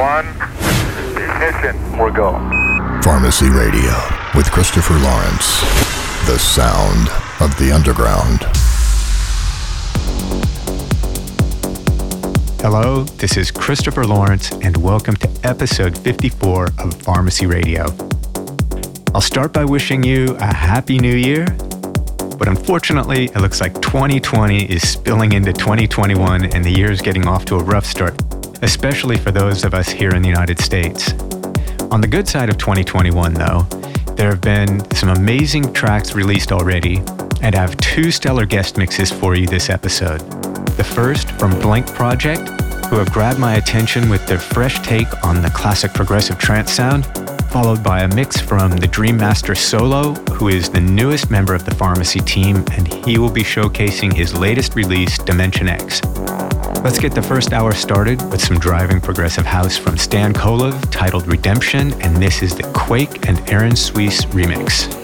One, ignition. We're go. Pharmacy Radio with Christopher Lawrence. The sound of the underground. Hello, this is Christopher Lawrence, and welcome to episode 54 of Pharmacy Radio. I'll start by wishing you a happy new year, but unfortunately, it looks like 2020 is spilling into 2021 and the year is getting off to a rough start, especially for those of us here in the United States. On the good side of 2021, though, there have been some amazing tracks released already, and I have two stellar guest mixes for you this episode. The first from Blink Project, who have grabbed my attention with their fresh take on the classic progressive trance sound, followed by a mix from the Dream Master Solo, who is the newest member of the Pharmacy team, and he will be showcasing his latest release, Dimension X. Let's get the first hour started with some driving progressive house from Stan Kolev titled Redemption, and this is the Quake and Aaron Suiss remix.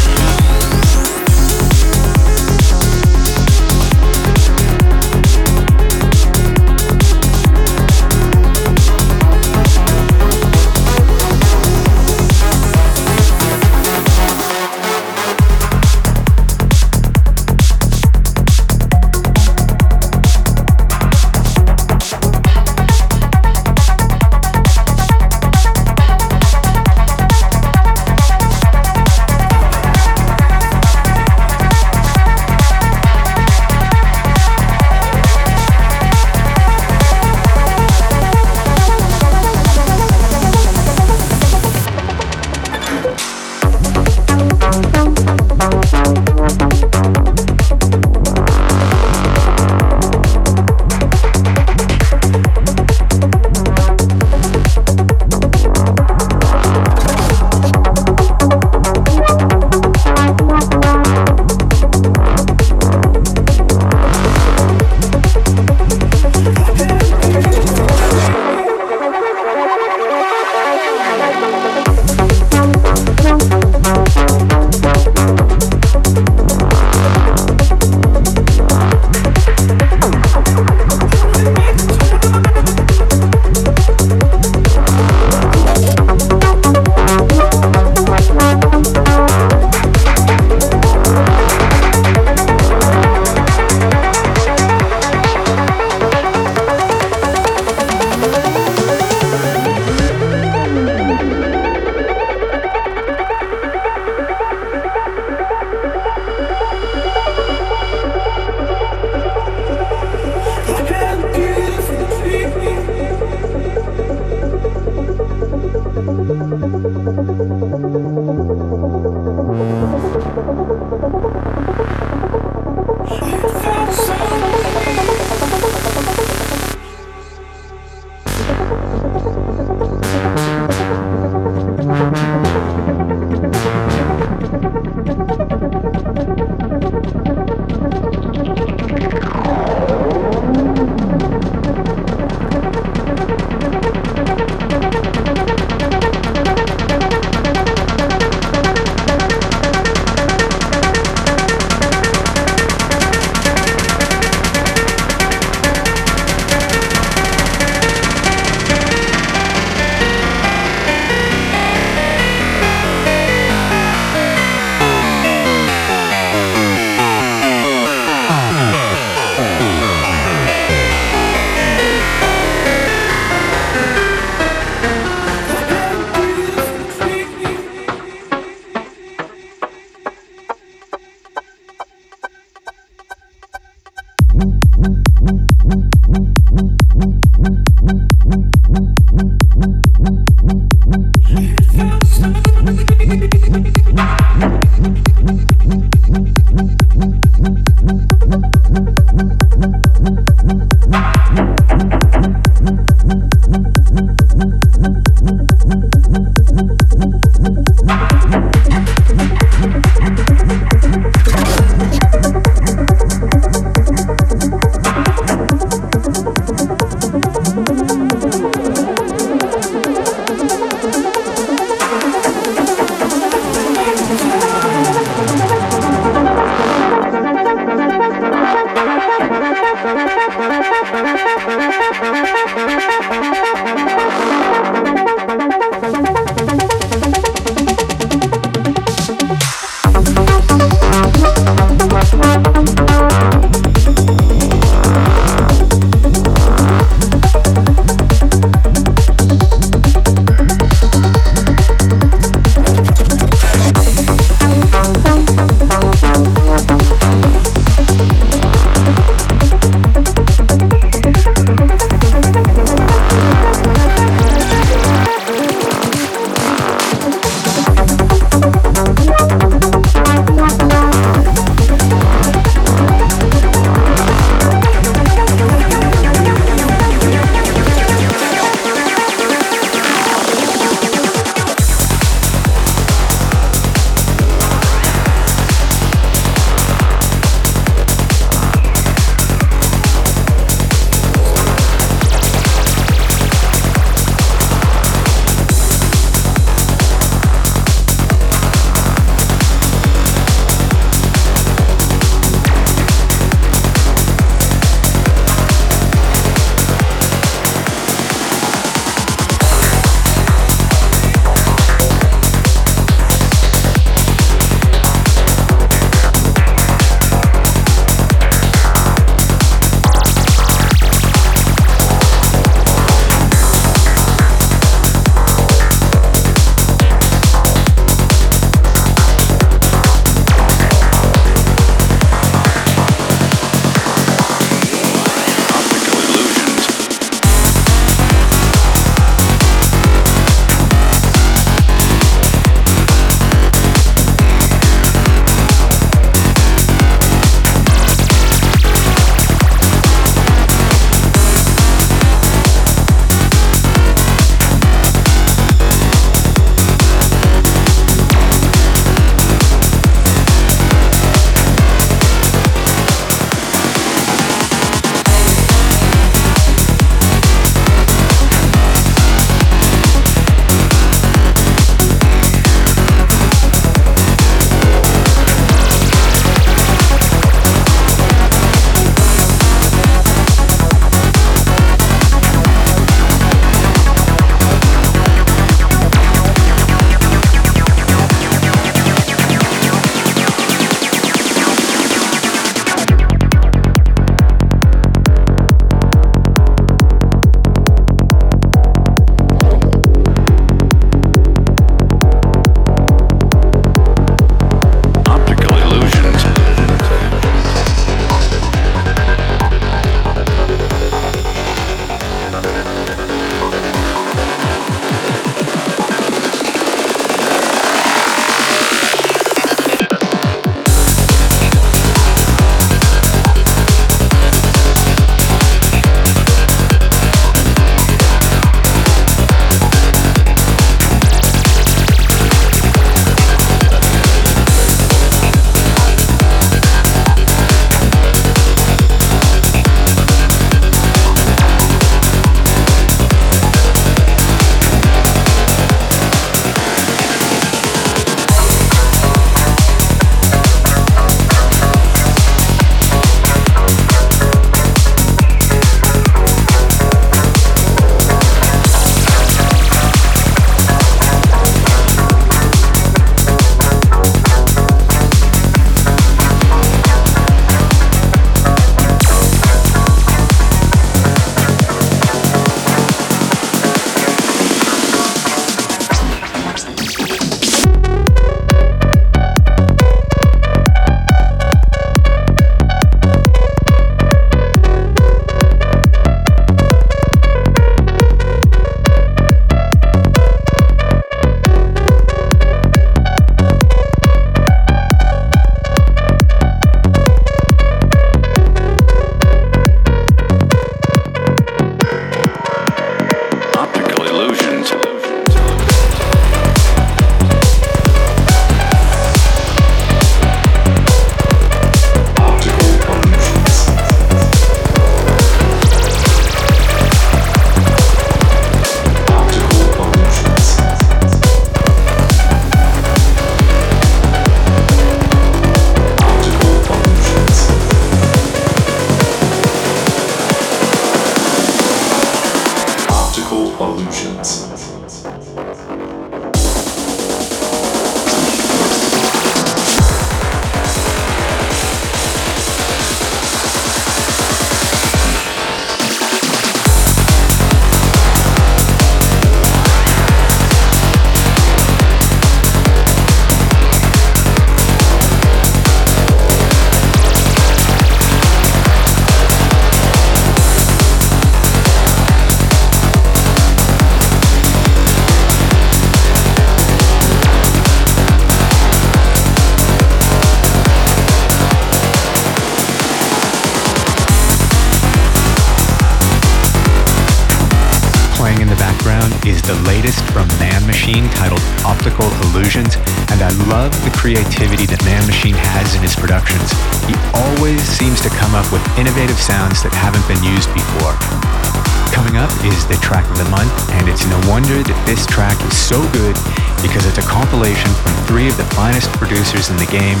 Game,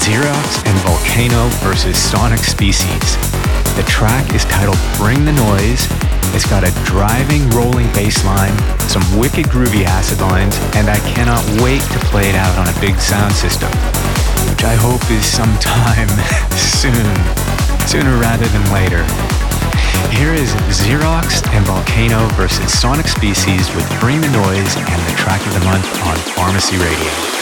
Xerox and Volcano versus Sonic Species. The track is titled Bring the Noise. It's got a driving, rolling bass line, some wicked groovy acid lines, and I cannot wait to play it out on a big sound system, which I hope is sometime soon, sooner rather than later. Here is Xerox and Volcano versus Sonic Species with Bring the Noise and the track of the month on Pharmacy Radio. Radio.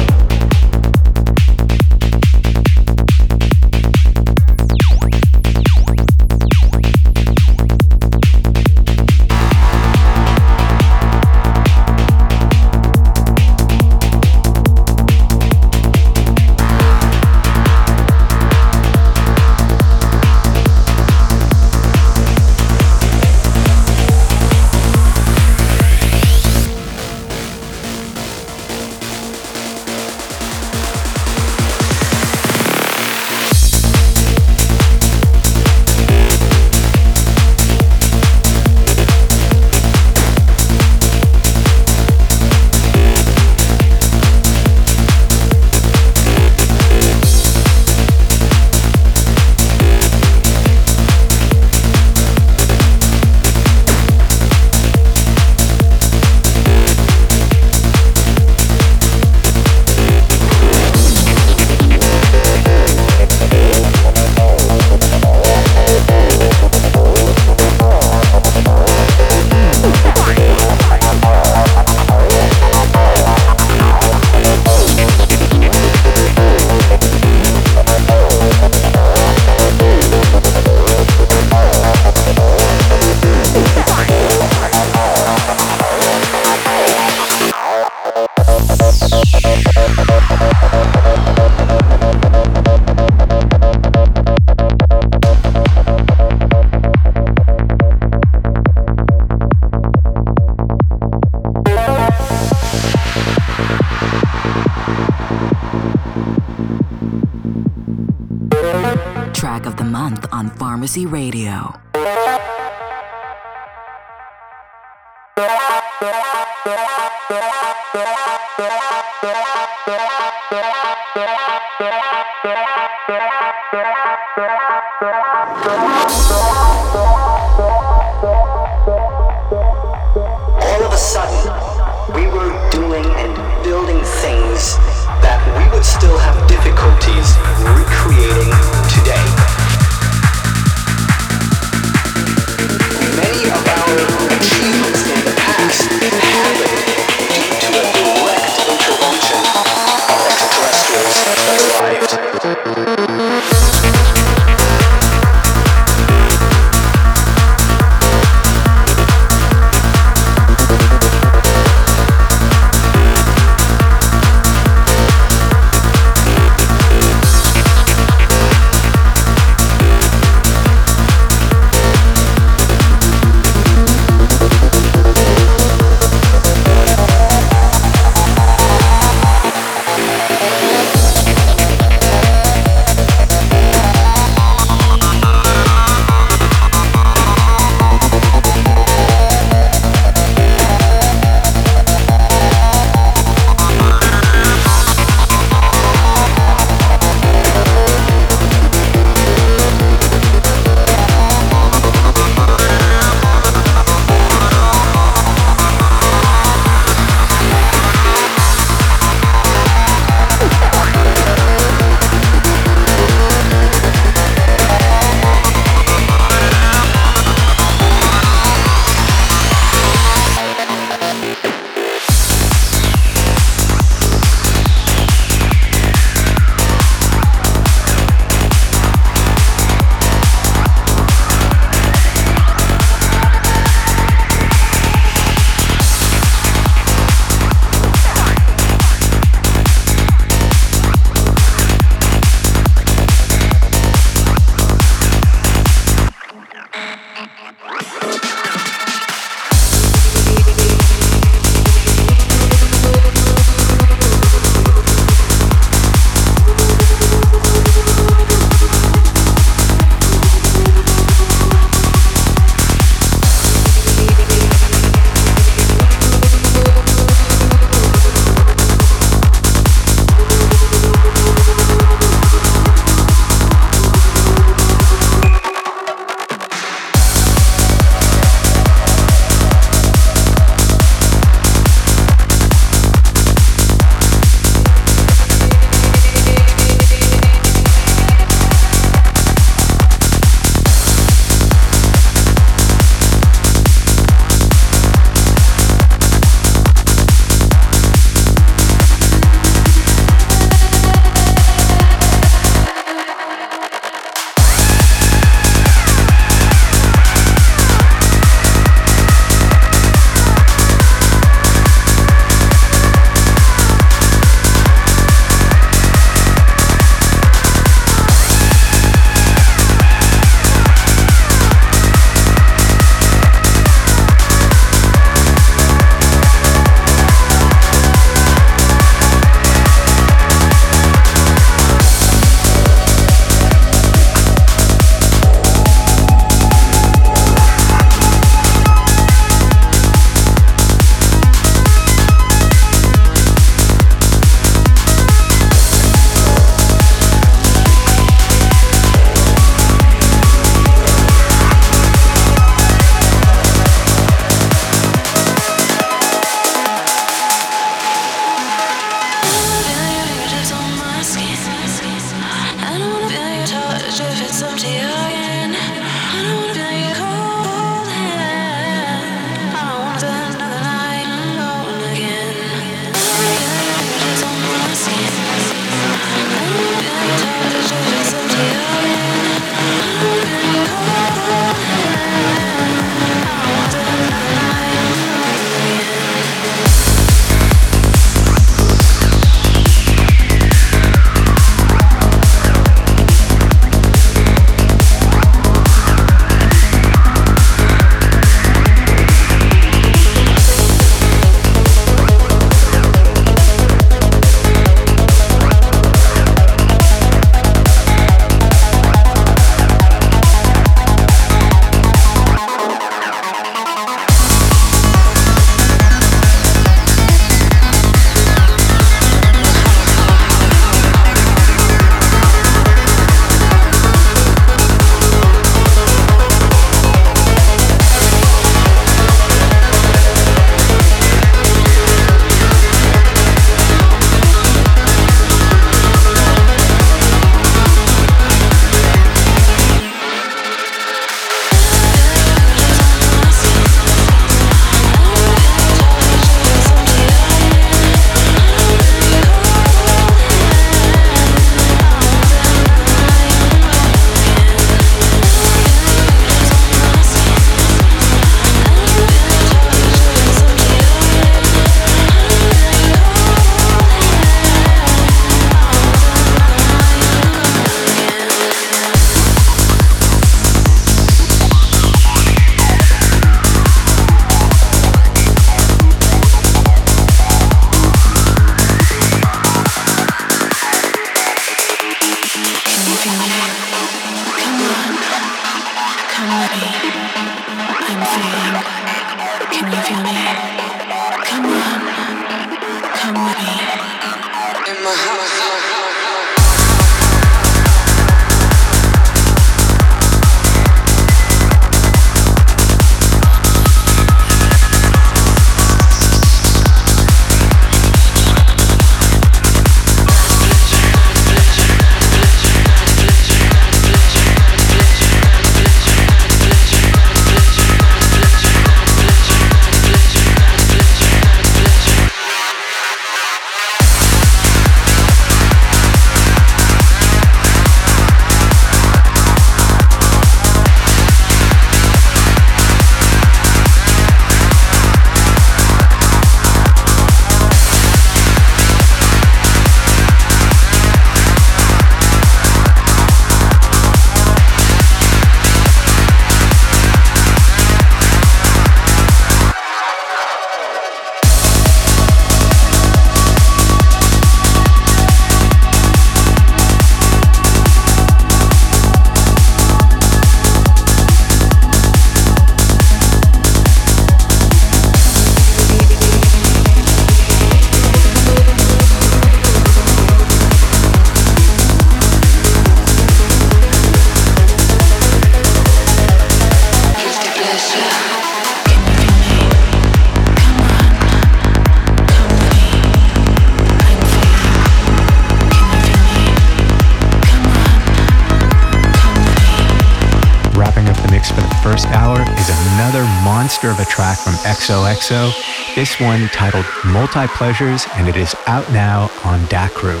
XOXO. This one titled Multi Pleasures, and it is out now on Dacru.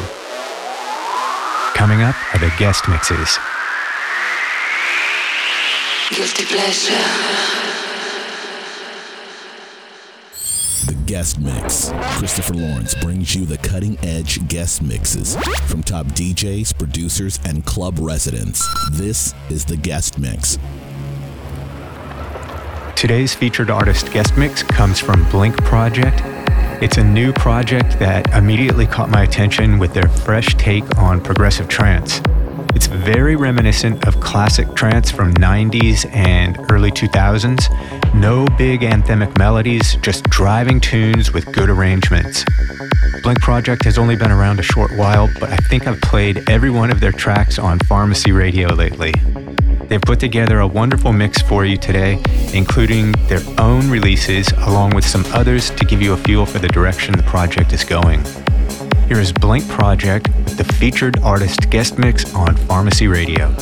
Coming up are the guest mixes. Guilty pleasure. The guest mix. Christopher Lawrence brings you the cutting edge guest mixes from top DJs, producers, and club residents. This is the guest mix. Today's featured artist guest mix comes from Blink Project. It's a new project that immediately caught my attention with their fresh take on progressive trance. It's very reminiscent of classic trance from 90s and early 2000s. No big anthemic melodies, just driving tunes with good arrangements. Blink Project has only been around a short while, but I think I've played every one of their tracks on Pharmacy Radio lately. They've put together a wonderful mix for you today, including their own releases along with some others to give you a feel for the direction the project is going. Here is Blink Project with the featured artist guest mix on Pharmacy Radio.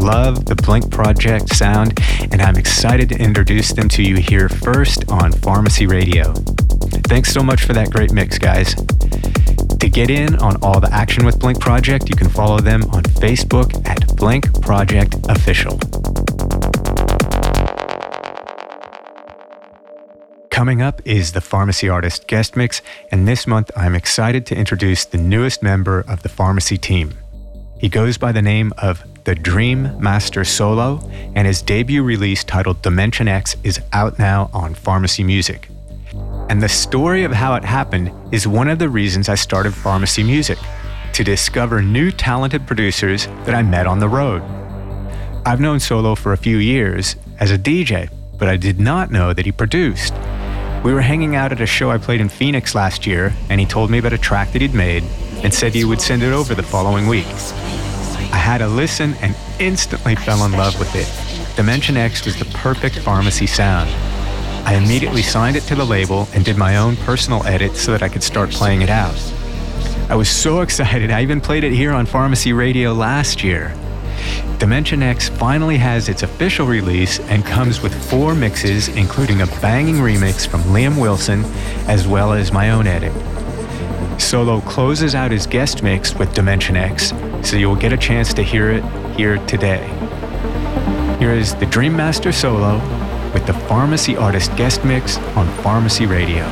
Love the Blink Project sound, and I'm excited to introduce them to you here first on Pharmacy Radio. Thanks so much for that great mix, guys. To get in on all the action with Blink Project, you can follow them on Facebook at Blink Project Official. Coming up is the Pharmacy Artist Guest Mix, and this month I'm excited to introduce the newest member of the Pharmacy team. He goes by the name of The Dream Master Solo, and his debut release titled Dimension X is out now on Pharmacy Music. And the story of how it happened is one of the reasons I started Pharmacy Music to discover new talented producers that I met on the road. I've known Solo for a few years as a DJ, but I did not know that he produced. We were hanging out at a show I played in Phoenix last year, and he told me about a track that he'd made and said he would send it over the following week. I had a listen and instantly fell in love with it. Dimension X was the perfect pharmacy sound. I immediately signed it to the label and did my own personal edit so that I could start playing it out. I was so excited, I even played it here on Pharmacy Radio last year. Dimension X finally has its official release and comes with four mixes, including a banging remix from Liam Wilson, as well as my own edit. Solo closes out his guest mix with Dimension X, so you will get a chance to hear it here today. Here is the Dream Master Solo with the Pharmacy Artist guest mix on Pharmacy Radio.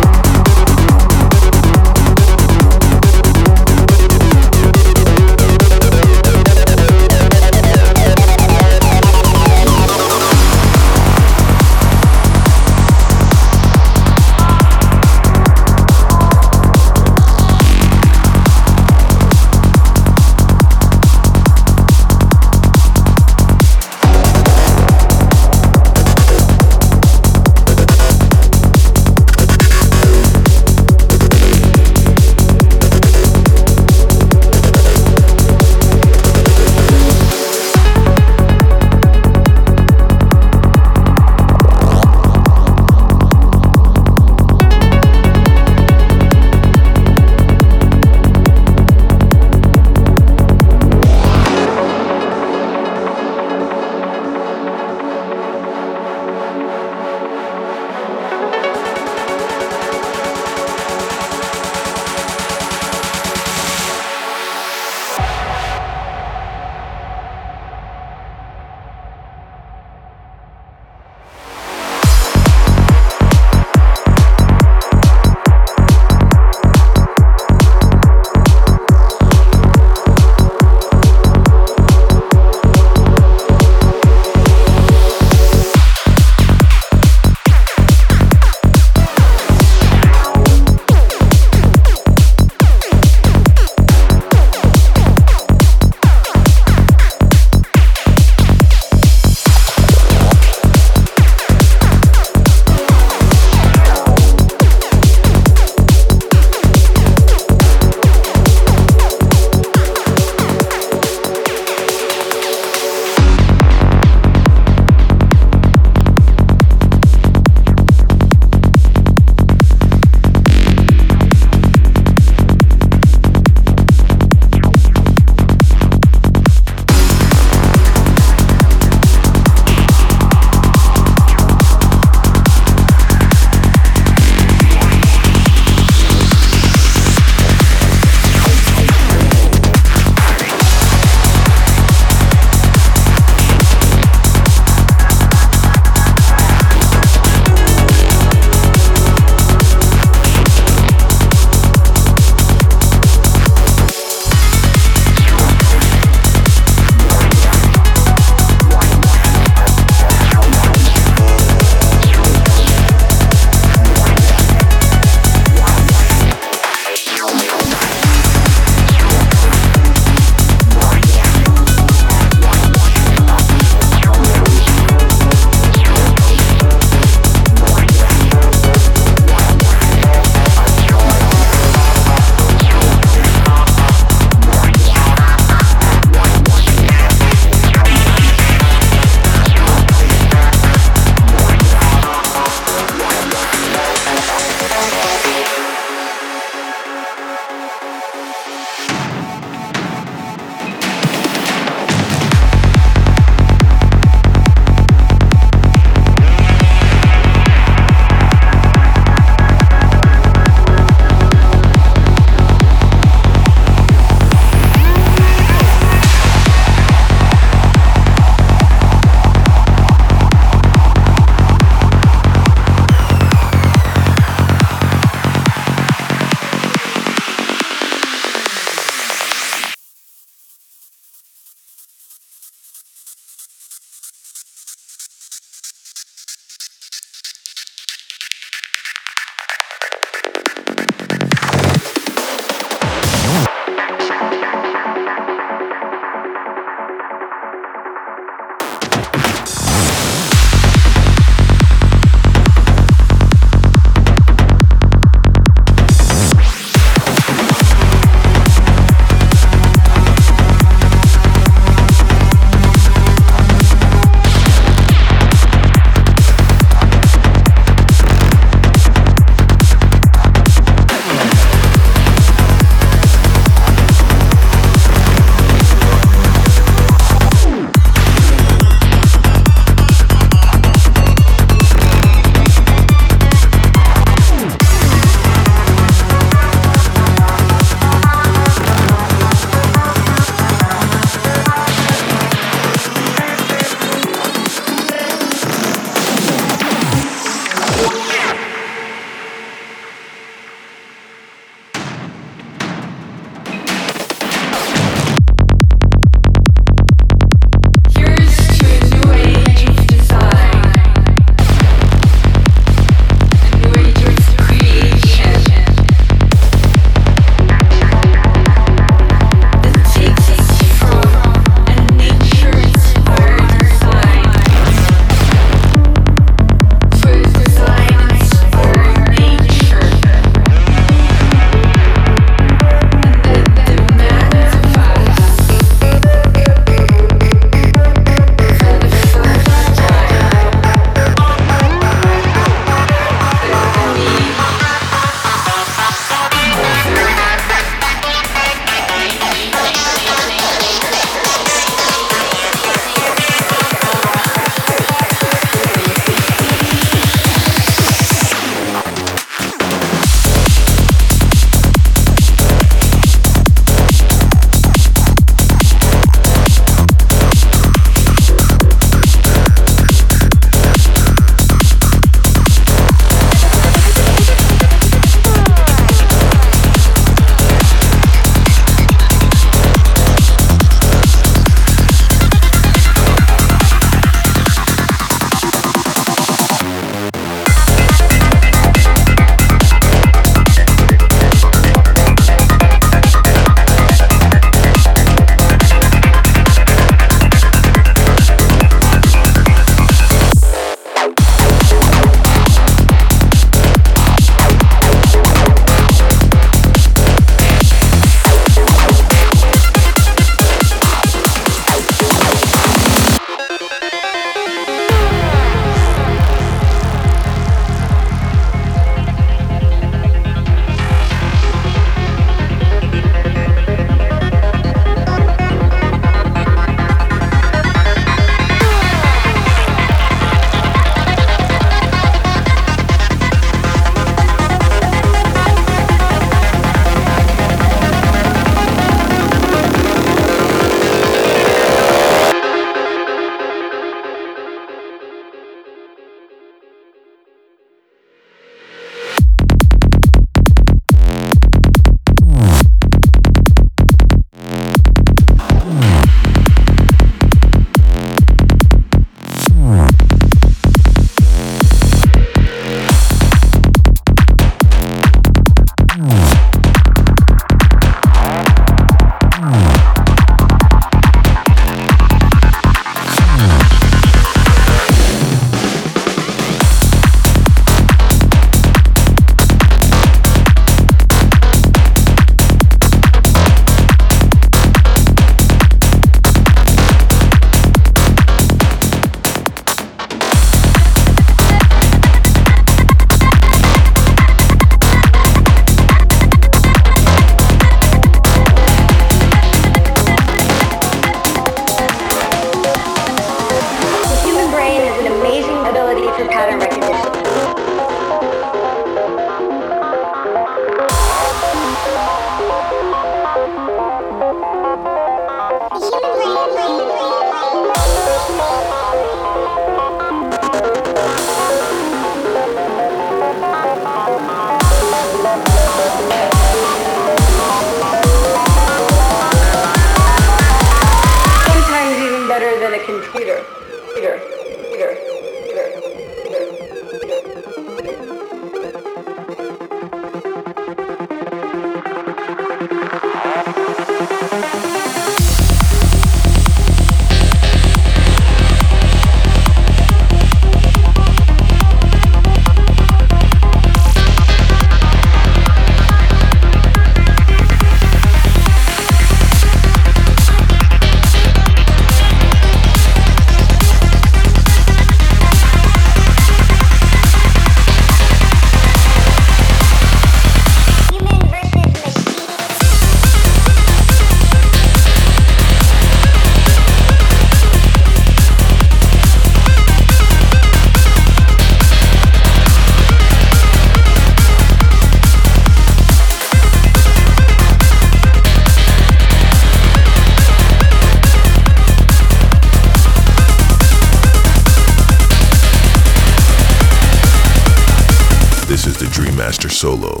Solo,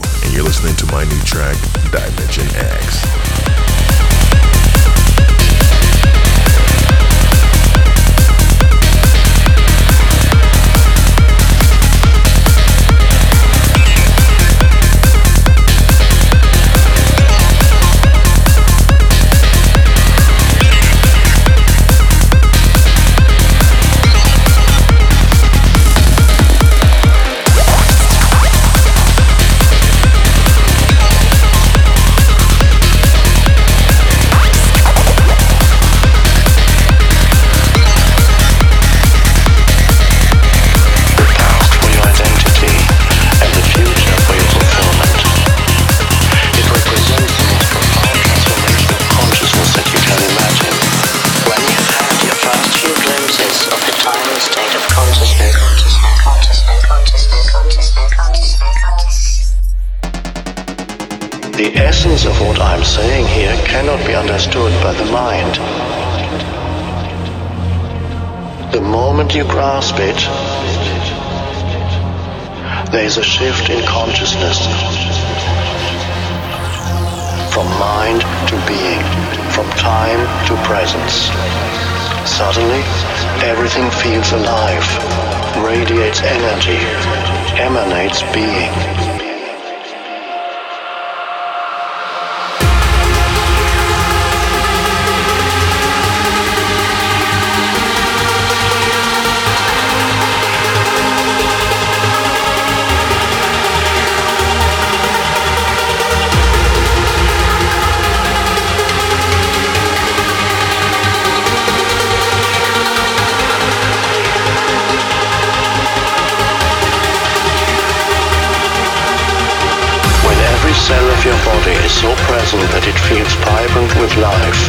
present, that it feels vibrant with life.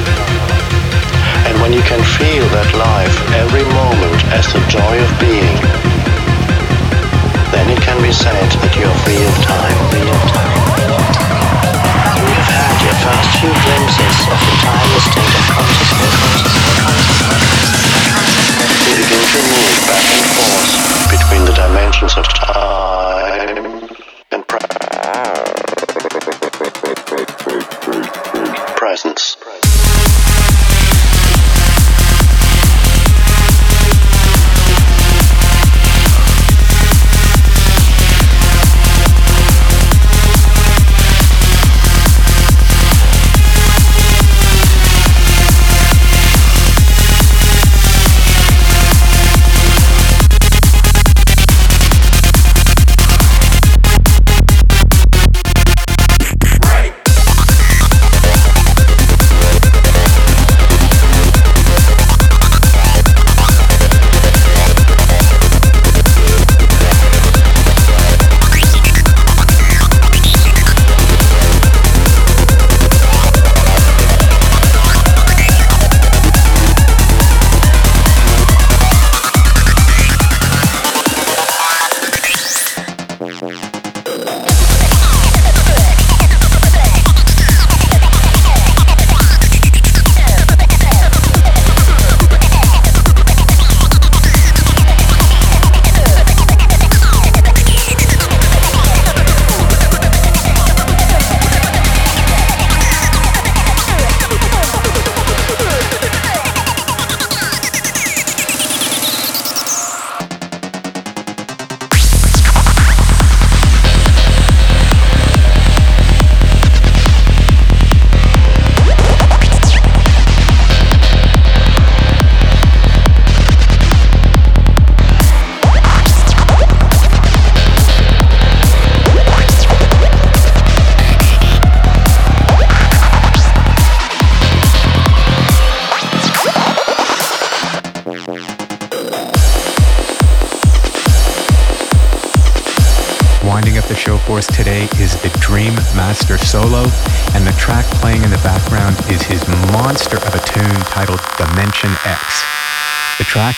And when you can feel that life every moment as the joy of being, then it can be said that you are free of time. We have had your first few glimpses of the timeless state of consciousness. We begin to move back and forth between the dimensions of time.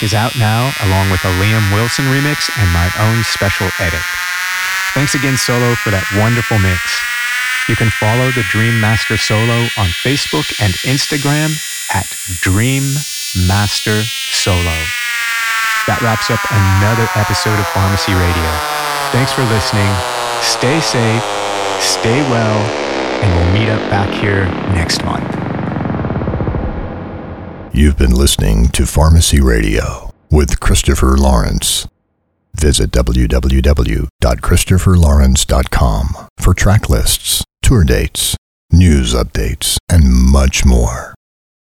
Is out now, along with a Liam Wilson remix and my own special edit. Thanks again, Solo, for that wonderful mix. You can follow the Dream Master Solo on Facebook and Instagram at Dream Master Solo. That wraps up another episode of Pharmacy Radio. Thanks for listening. Stay safe, stay well, and we'll meet up back here next month. You've been listening to Pharmacy Radio with Christopher Lawrence. Visit www.christopherlawrence.com for track lists, tour dates, news updates, and much more.